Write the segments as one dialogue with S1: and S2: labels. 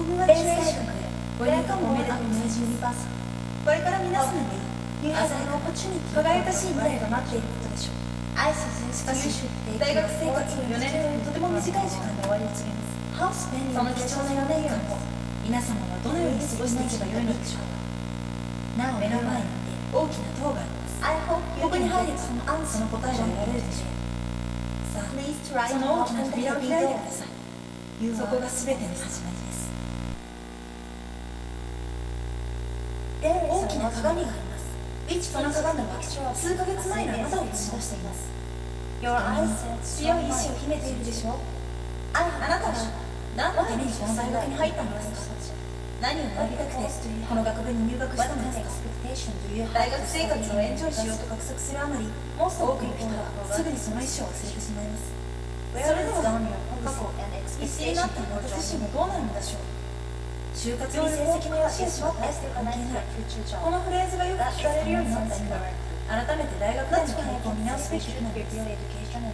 S1: ご入館おめでとうございますこれから皆様に鮮やかな輝かしい未来が待っていることでしょう。大学生活の4年ととても短い時間で終わりを告げます。その貴重な4年間を皆様はどのように過ごしていけばよいのでしょうか。なお目の前に大きな塔がありますここに入ればその答えが得られるでしょう。さあその大きな扉を開いてください。そこが全ての始まりです大きな鏡があります。その鏡は数ヶ月前のあなたを映し出しています。Your eyes 強い意志を秘めているでしょう。あなたは何のためにこの大学に入ったのですか？何を学びたくてこの学部に入学したのですか？大学生活をエンジョイしようと画策するあまり多くの人はすぐにその意思を忘れてしまいます。それでは過去必死になった私自身もどうなるのでしょう就活に成績の良し悪しは大して関係ないこのフレーズがよく聞かれるようになった今改めて大学内の傾向を見直すべきなのです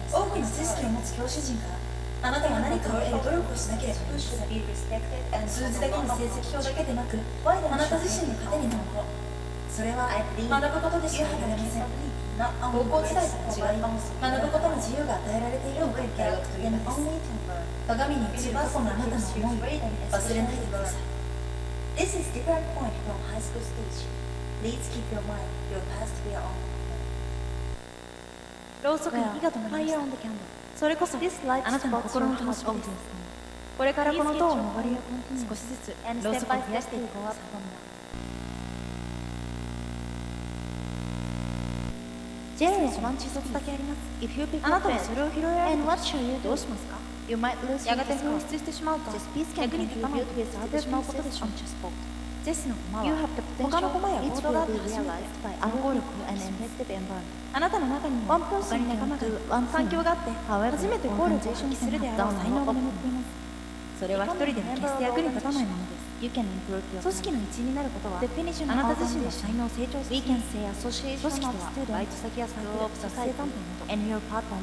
S1: 多くの知識を持つ教師陣からあなたが何かを得る努力をしなければ数字だけの成績表だけでなくあなた自身の糧になることそれは学ぶことでしか測れません高校時代とは違い学ぶことの自由が与えられているのが大学というのです鏡に映る過去のあなたの思い忘れないでください。This is different point from high school stage. Please keep your mind, your past are on.
S2: ろうそくに火が灯りました。それこそあなたの心の灯火です。これからこの塔を登り少しずつろうそくを増やしていこうジェルは一つだけありますあなたはそれを拾い上げてどうしますか？やがて紛失してしまうか逆に頭を飛び触ってしまうことでしょうジェスの駒は他の駒やコードがあって初めて暗号力をあなたの中にも他に仲間が環境があって初めてゴールを一緒にするであろう才能が眠っています。それは一人では決して役に立たないものです組織の一員になることはあなた自身の才能を成長する。組織とはバイト先やサークルをさせたん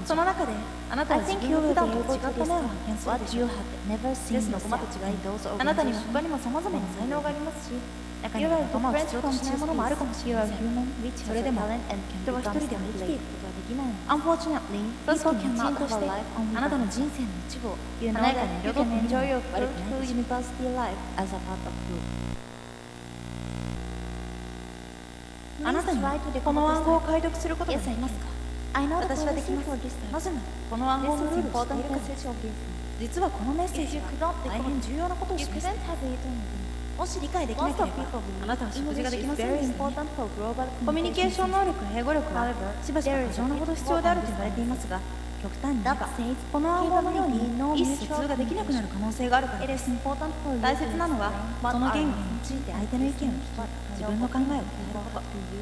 S2: その中であなたは自分の普段と違った面を発見するでしょ。うですの駒と違いあなたには他にも様々な才能がありますし中には仲間を必要としないものもあるかもしれませんそれでも人は一人では生きていくことはできない。Unfortunately, people cannot live life あなたの人生の一部を華やかに彩って enjoy your beautiful university life as a part of you. あなたにこの暗号を解読することができますか私はできますなぜならこの暗号のルールを知っているから実はこのメッセージは大変重要なことを示しているもし理解できなければあなたは食事ができませんでした、ね、コミュニケーション能力英語力はしばしば過剰なほど必要であると言われていますが極端にこの暗号のように意思疎通ができなくなる可能性があるからです。大切なのはその言語について相手の意見を聞き自分の考えを伝えること。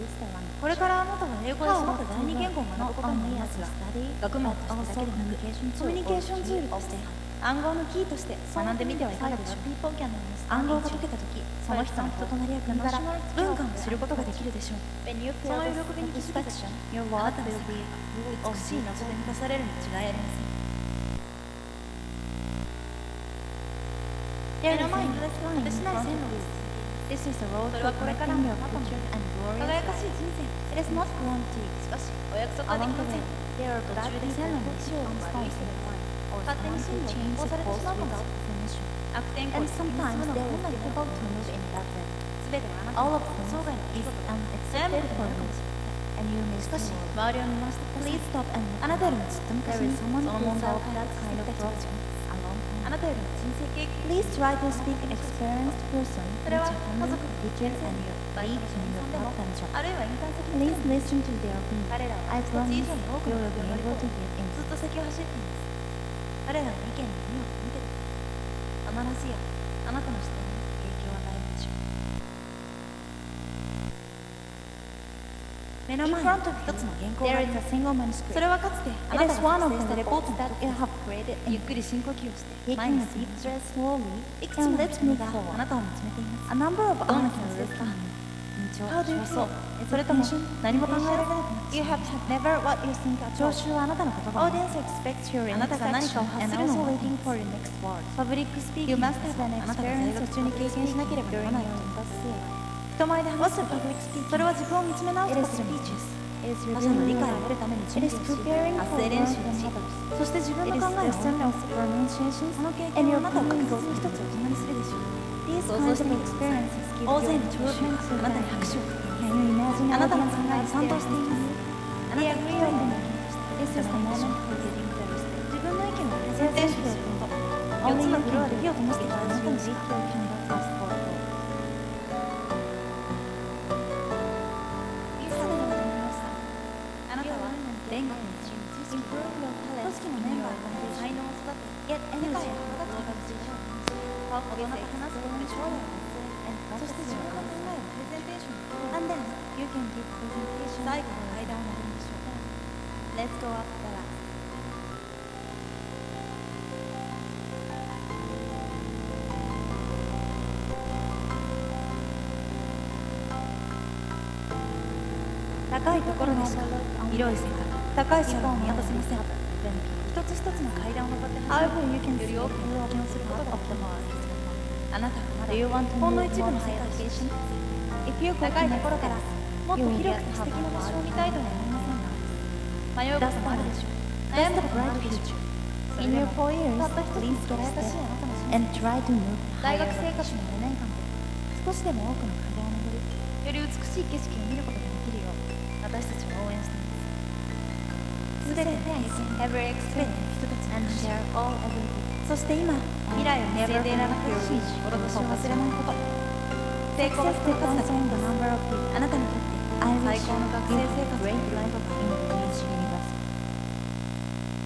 S2: これからあなたは英語で育った第二言語を学ぶことになりますが学問としてだけでなくコミュニケーションツールとして暗号のキーとして学んでみてはいかがでしょう？暗号が解けた時その人の人となりや国柄文化を知ることができるでしょう。その喜びに気づくとあなたの美しい謎で満たされるに違いありません目の前に果てしない線路です This is a road それはこれからの輝かしい人生 It is not guaranteed しかしお約束はできませ勝手に進路を変更されてしまうかも悪天候 And sometimes there is difficult to move in that way 全てはあなたの予想外の出来事全部不幸かもしれません And you may しかし周りを見回してください Please stop and あなたよりもずっと昔にその問題を抱えた人たちがあなたよりも人生経験 Please try to speak experienced person それは家族 teachers and lead in your part-time job Please listen to their opinion I promise you will be able to get in 彼らの意見に耳を見てください必ずやあなたの視点に影響を与える。でしょう目の前に一つの原稿がありますそれはかつてあなたが作成したレポートのゆっくり深呼吸をして前に進みましょういくつもの人があなたを見つめていますどんな気持ちですか道を
S1: 示
S2: そうそれとも何も考えられない
S1: you have
S2: 聴衆はあなたの言葉を。あなたが何かを発するのをあなたが映
S1: 画
S2: 途中に経験しなければならないよう
S1: に
S2: 人前で話すこと。それは自分を見つめ直すこと。するの理解を得るために準備す練習しそして自分の考えをその経験をあなたを覚
S1: 悟
S2: する一つを共にするでしょう。想像してい
S1: るて
S2: 大勢の聴衆があなたに拍手をか
S1: け
S2: あなたの考えに賛同していますあなた
S1: の
S2: 興味
S1: で
S2: も
S1: 気
S2: に
S1: してエッセスと
S2: 自分の意見を発言すること4つのフロアで火を灯してからあなたの実況
S1: を決め
S2: るコースポートいつまでもりましたあなたは弁護
S1: の人
S2: 組織のメンバーとなって才能を育て世界を育てた形でしょう。話すそして自分の考えをプレゼンテーションに
S1: And then you can give presentation
S2: 最後の階段を上がりましょう
S1: Let's go up the last
S2: 高いところでしか広い世界高い空を見渡せません。一つ一つの階段を登って走
S1: However, you can
S2: るよ。り多くの経験をすることができますあなたはまだほんの一部の世界を
S1: 経験し
S2: ま
S1: す。
S2: か
S1: 高
S2: い心からもっと広く素敵な場所を見たいとは思いませんが迷うこともあるでしょう。悩んだこともあるでしょう。
S1: それでも
S2: たった一人
S1: 見
S2: ついあなたの
S1: 心境
S2: 大学生活の5年間で少しでも多くの壁を登りより美しい景色を見ることができるよう私たちを応援しています。すべての、人た
S1: ちの、
S2: すべての人たちのそして今未来を見据えていたなくように心と心を忘れないこと。成功を
S1: 続
S2: けたたに最高の学生生活
S1: を送ることがで